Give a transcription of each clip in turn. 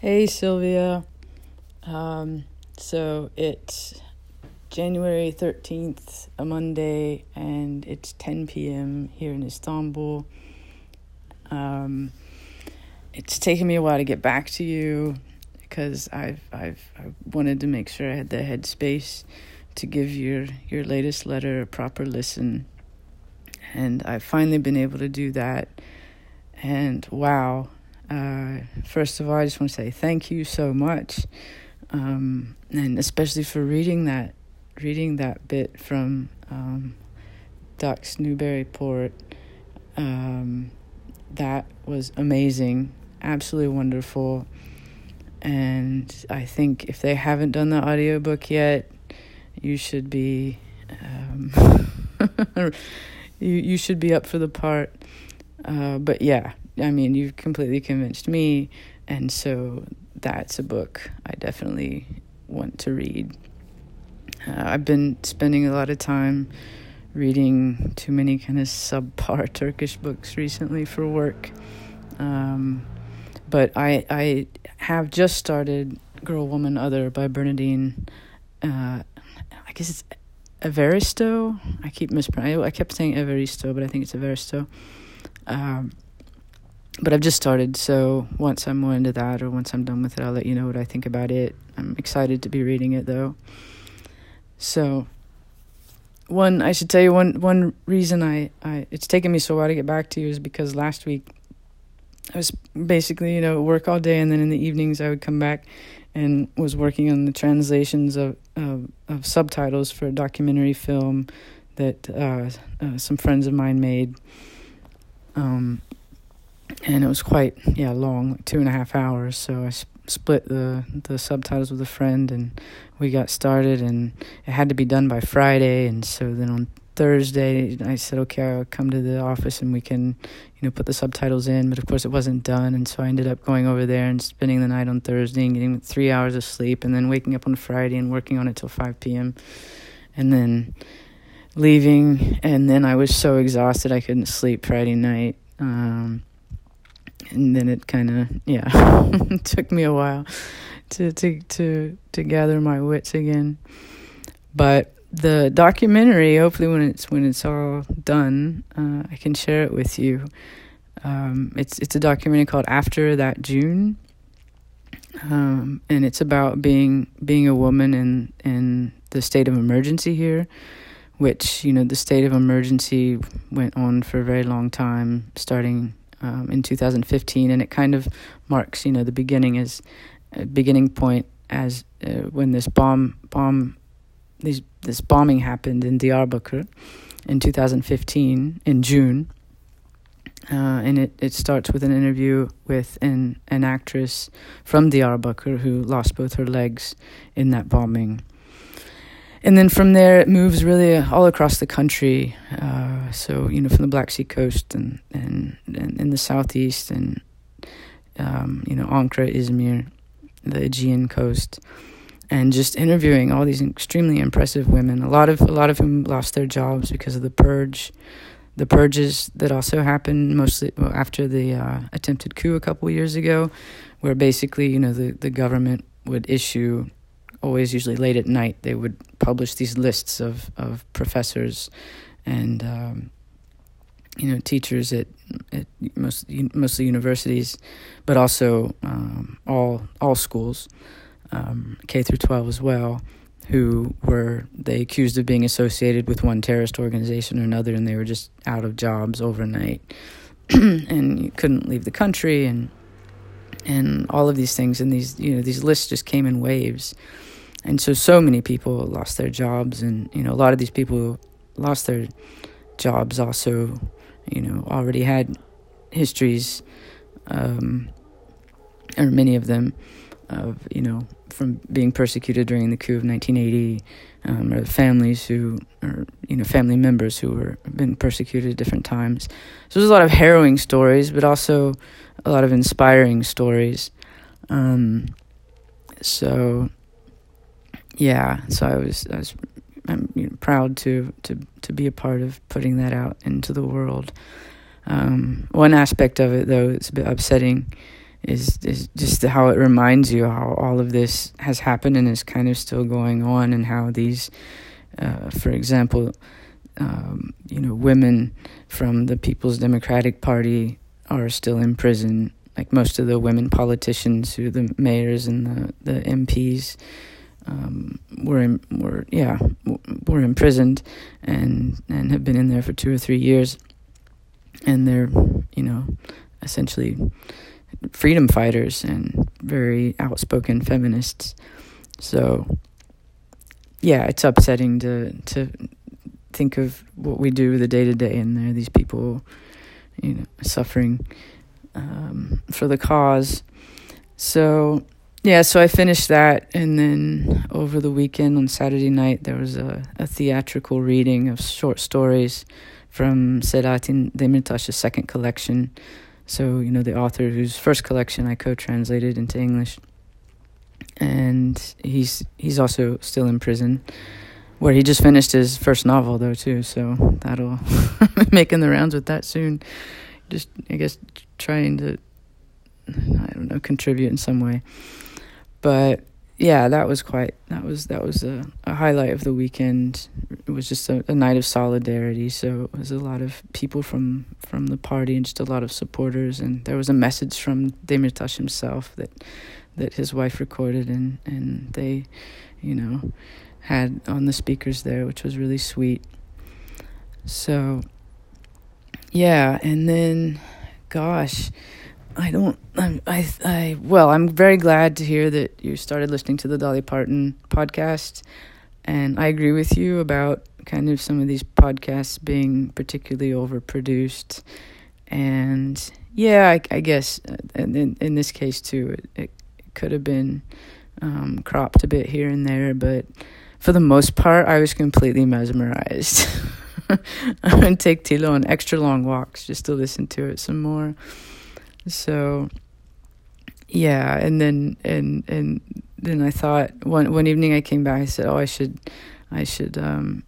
Hey Szilvia. Um, so it's January 13th, a Monday, and it's 10 p.m. here in Istanbul. Um, it's taken me a while to get back to you because I've, I've I wanted to make sure I had the headspace to give your, your latest letter a proper listen. And I've finally been able to do that. And wow, uh, first of all, I just want to say thank you so much, um, and especially for reading that, reading that bit from um, Ducks Newburyport. Um, that was amazing, absolutely wonderful, and I think if they haven't done the audiobook yet, you should be, um, you you should be up for the part. Uh, but yeah, I mean, you've completely convinced me, and so that's a book I definitely want to read. Uh, I've been spending a lot of time reading too many kind of subpar Turkish books recently for work. Um, but I I have just started Girl, Woman, Other by Bernardine. Uh, I guess it's Evaristo. I keep mispronouncing. I kept saying Evaristo, but I think it's Evaristo. Um, but I've just started, so once I'm more into that or once I'm done with it, I'll let you know what I think about it. I'm excited to be reading it though. So one I should tell you one one reason I, I it's taken me so while to get back to you is because last week I was basically, you know, work all day and then in the evenings I would come back and was working on the translations of of, of subtitles for a documentary film that uh, uh, some friends of mine made. Um, and it was quite yeah long, like two and a half hours. So I sp- split the the subtitles with a friend, and we got started. And it had to be done by Friday, and so then on Thursday I said, okay, I'll come to the office and we can you know put the subtitles in. But of course it wasn't done, and so I ended up going over there and spending the night on Thursday and getting three hours of sleep, and then waking up on Friday and working on it till five p.m. and then leaving and then I was so exhausted I couldn't sleep Friday night. Um, and then it kind of yeah took me a while to to to to gather my wits again. But the documentary hopefully when it's when it's all done uh, I can share it with you. Um, it's it's a documentary called After That June. Um, and it's about being being a woman in in the state of emergency here which you know the state of emergency went on for a very long time starting um, in 2015, and it kind of marks, you know, the beginning as a beginning point as uh, when this bomb bomb these this bombing happened in Diyarbakir in 2015 in June. Uh, and it, it starts with an interview with an, an actress from Diyarbakir who lost both her legs in that bombing and then from there it moves really all across the country. Uh, so you know, from the Black Sea coast and and, and in the southeast, and um, you know, Ankara, Izmir, the Aegean coast, and just interviewing all these extremely impressive women. A lot of a lot of whom lost their jobs because of the purge, the purges that also happened mostly after the uh, attempted coup a couple years ago, where basically you know the the government would issue always usually late at night they would publish these lists of of professors and um, you know teachers at at most mostly universities, but also um, all all schools, um, K through twelve as well, who were they accused of being associated with one terrorist organization or another, and they were just out of jobs overnight, and you couldn't leave the country, and and all of these things, and these you know these lists just came in waves. And so so many people lost their jobs and you know a lot of these people lost their jobs also you know already had histories um, or many of them of you know from being persecuted during the coup of 1980 um, or families who or you know family members who were been persecuted at different times. So there's a lot of harrowing stories but also a lot of inspiring stories. Um, so yeah, so I was I was I'm you know, proud to to to be a part of putting that out into the world. Um, one aspect of it, though, it's a bit upsetting, is is just how it reminds you how all of this has happened and is kind of still going on, and how these, uh, for example, um, you know, women from the People's Democratic Party are still in prison. Like most of the women politicians, who the mayors and the the MPs, um, were in, were yeah were imprisoned and and have been in there for two or three years, and they're you know essentially freedom fighters and very outspoken feminists. So yeah, it's upsetting to to think of what we do the day to day, and there are these people, you know, suffering um, for the cause. So yeah, so I finished that, and then over the weekend on Saturday night there was a, a theatrical reading of short stories from Selahattin Demirtaş's second collection so, you know, the author whose first collection I co-translated into English. And he's he's also still in prison where he just finished his first novel though too, so that'll making the rounds with that soon. Just I guess trying to I don't know, contribute in some way. But yeah, that was quite that was that was a, a highlight of the weekend. It was just a, a, night of solidarity. So it was a lot of people from from the party and just a lot of supporters. And there was a message from Demirtaş himself that that his wife recorded, and and they, you know, had on the speakers there, which was really sweet. So yeah, and then, gosh I don't. I, I, I. Well, I'm very glad to hear that you started listening to the Dolly Parton podcast, and I agree with you about kind of some of these podcasts being particularly overproduced, and yeah, I, I guess uh, in in this case too, it, it could have been um, cropped a bit here and there, but for the most part, I was completely mesmerized. I would take Tilo on extra long walks just to listen to it some more. So yeah, and then and and then I thought one one evening I came back. I said, "Oh, I should, I should, um,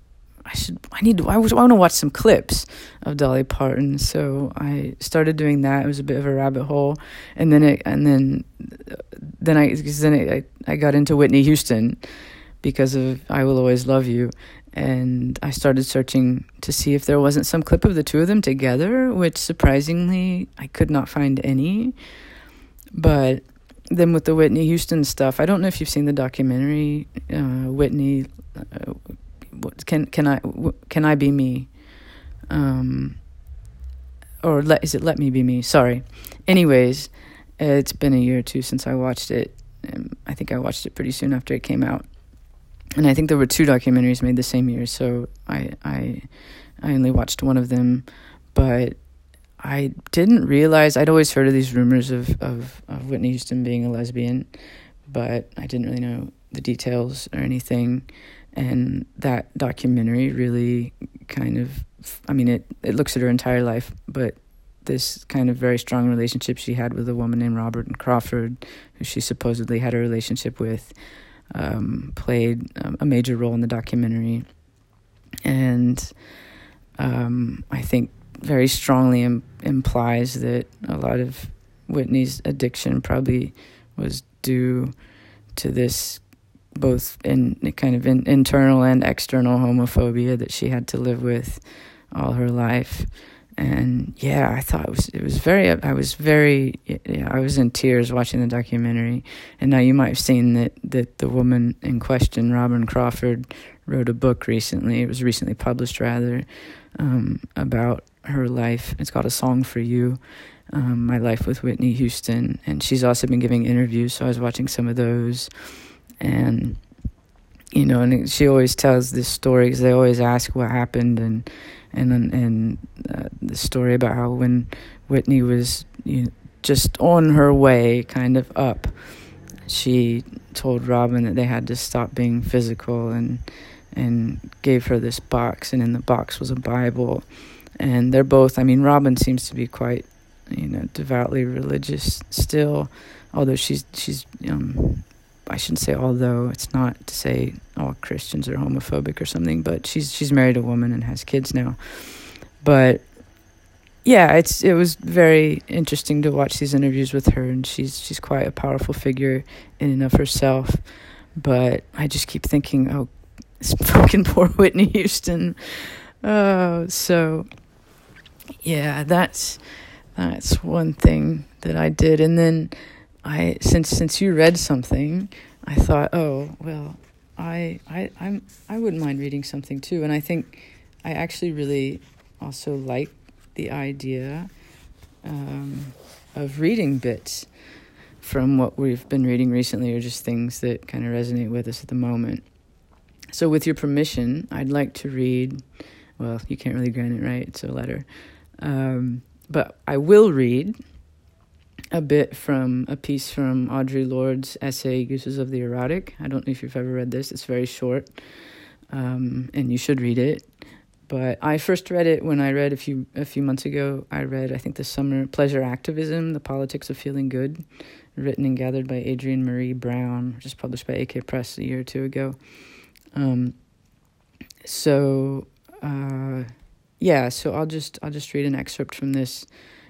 I should, I need. I, was, I want to watch some clips of Dolly Parton." So I started doing that. It was a bit of a rabbit hole, and then it, and then, then I, then I, I got into Whitney Houston because of "I Will Always Love You," and I started searching to see if there wasn't some clip of the two of them together, which surprisingly I could not find any. But then with the Whitney Houston stuff, I don't know if you've seen the documentary uh, Whitney. Uh, can can I can I be me? Um, or let is it Let Me Be Me? Sorry. Anyways, it's been a year or two since I watched it. I think I watched it pretty soon after it came out and I think there were two documentaries made the same year, so I I I only watched one of them, but I didn't realize I'd always heard of these rumors of, of, of Whitney Houston being a lesbian, but I didn't really know the details or anything. And that documentary really kind of, I mean, it, it looks at her entire life, but this kind of very strong relationship she had with a woman named Robyn Crawford, who she supposedly had a relationship with, um, played a major role in the documentary, and um, I think very strongly Im- implies that a lot of Whitney's addiction probably was due to this both in kind of in, internal and external homophobia that she had to live with all her life and yeah, I thought it was it was very I was very yeah, I was in tears watching the documentary. And now you might have seen that that the woman in question, Robyn Crawford, wrote a book recently. It was recently published rather um, about her life. It's called A Song for You. Um, my life with Whitney Houston, and she's also been giving interviews. So I was watching some of those, and you know, and she always tells this story because they always ask what happened and and and uh, the story about how when Whitney was you know, just on her way, kind of up, she told Robyn that they had to stop being physical and and gave her this box, and in the box was a Bible, and they're both. I mean, Robyn seems to be quite you know devoutly religious still, although she's she's um, I shouldn't say although it's not to say all Christians are homophobic or something, but she's she's married a woman and has kids now. But yeah, it's it was very interesting to watch these interviews with her, and she's she's quite a powerful figure in and of herself. But I just keep thinking, oh, fucking poor Whitney Houston. Oh, so yeah, that's that's one thing that I did, and then I since since you read something, I thought, oh well, I I I'm I wouldn't mind reading something too, and I think I actually really also like the idea um, of reading bits from what we've been reading recently, or just things that kind of resonate with us at the moment. So, with your permission, I'd like to read. Well, you can't really grant it, right? It's a letter. Um, but I will read a bit from a piece from Audre Lorde's essay, Uses of the Erotic. I don't know if you've ever read this, it's very short, um, and you should read it. But I first read it when I read a few a few months ago. I read I think this summer Pleasure Activism: The Politics of Feeling Good, written and gathered by Adrienne Maree Brown, just published by AK Press a year or two ago. Um, so uh, yeah, so I'll just I'll just read an excerpt from this.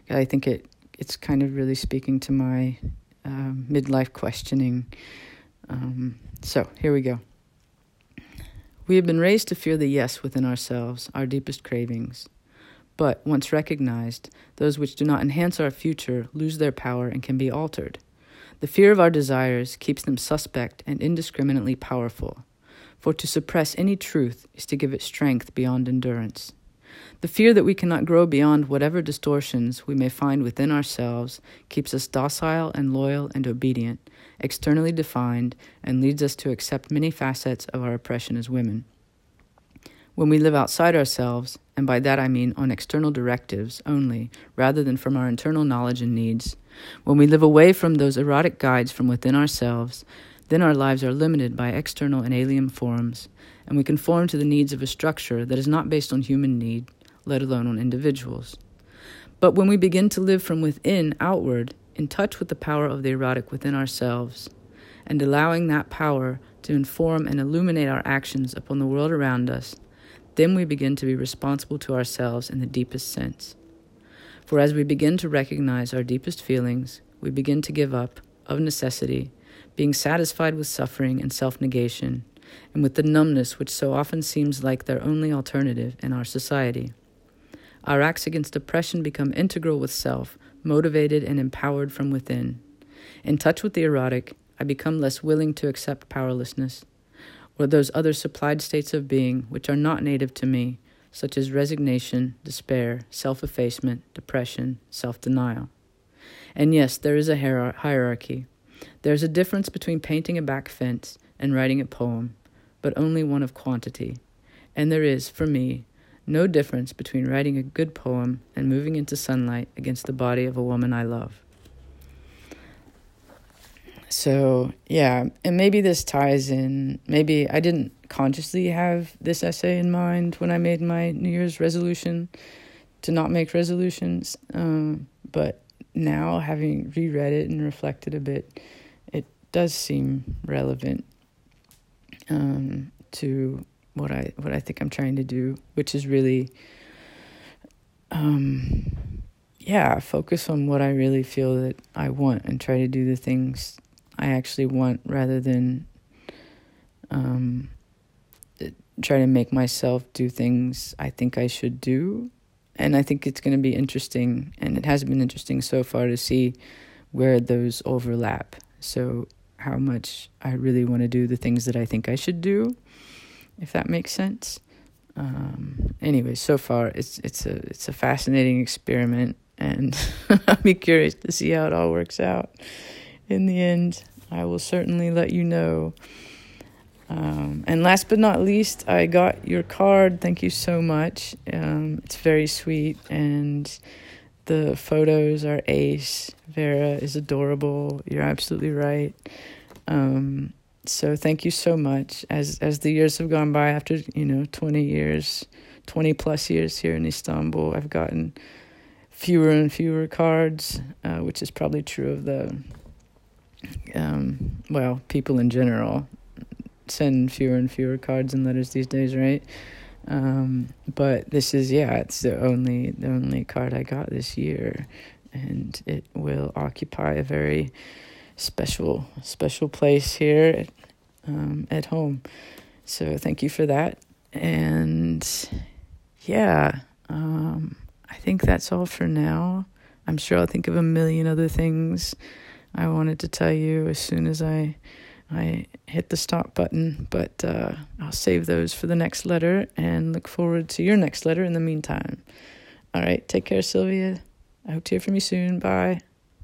I think it it's kind of really speaking to my um, midlife questioning. Um, so here we go. We have been raised to fear the yes within ourselves, our deepest cravings. But, once recognized, those which do not enhance our future lose their power and can be altered. The fear of our desires keeps them suspect and indiscriminately powerful, for to suppress any truth is to give it strength beyond endurance. The fear that we cannot grow beyond whatever distortions we may find within ourselves keeps us docile and loyal and obedient, externally defined, and leads us to accept many facets of our oppression as women. When we live outside ourselves, and by that I mean on external directives only, rather than from our internal knowledge and needs, when we live away from those erotic guides from within ourselves, then our lives are limited by external and alien forms, and we conform to the needs of a structure that is not based on human need, let alone on individuals. But when we begin to live from within outward, in touch with the power of the erotic within ourselves, and allowing that power to inform and illuminate our actions upon the world around us, then we begin to be responsible to ourselves in the deepest sense. For as we begin to recognize our deepest feelings, we begin to give up, of necessity, being satisfied with suffering and self negation, and with the numbness which so often seems like their only alternative in our society. Our acts against oppression become integral with self, motivated and empowered from within. In touch with the erotic, I become less willing to accept powerlessness, or those other supplied states of being which are not native to me, such as resignation, despair, self effacement, depression, self denial. And yes, there is a hierarchy. There is a difference between painting a back fence and writing a poem, but only one of quantity. And there is, for me, no difference between writing a good poem and moving into sunlight against the body of a woman I love. So, yeah, and maybe this ties in. Maybe I didn't consciously have this essay in mind when I made my New Year's resolution to not make resolutions. Um, but now, having reread it and reflected a bit, it does seem relevant um, to what I what I think I'm trying to do, which is really um yeah, focus on what I really feel that I want and try to do the things I actually want rather than um try to make myself do things I think I should do. And I think it's going to be interesting and it has been interesting so far to see where those overlap. So how much I really want to do the things that I think I should do if that makes sense. Um, anyway, so far it's it's a it's a fascinating experiment, and I'll be curious to see how it all works out. In the end, I will certainly let you know. Um, and last but not least, I got your card. Thank you so much. Um, it's very sweet, and the photos are ace. Vera is adorable. You're absolutely right. Um, so thank you so much. As as the years have gone by, after you know twenty years, twenty plus years here in Istanbul, I've gotten fewer and fewer cards, uh, which is probably true of the um, well people in general send fewer and fewer cards and letters these days, right? Um, but this is yeah, it's the only the only card I got this year, and it will occupy a very special special place here at, um, at home. So thank you for that, and yeah, um, I think that's all for now. I'm sure I'll think of a million other things I wanted to tell you as soon as I I hit the stop button, but uh, I'll save those for the next letter and look forward to your next letter in the meantime. All right, take care, Szilvia. I hope to hear from you soon. Bye.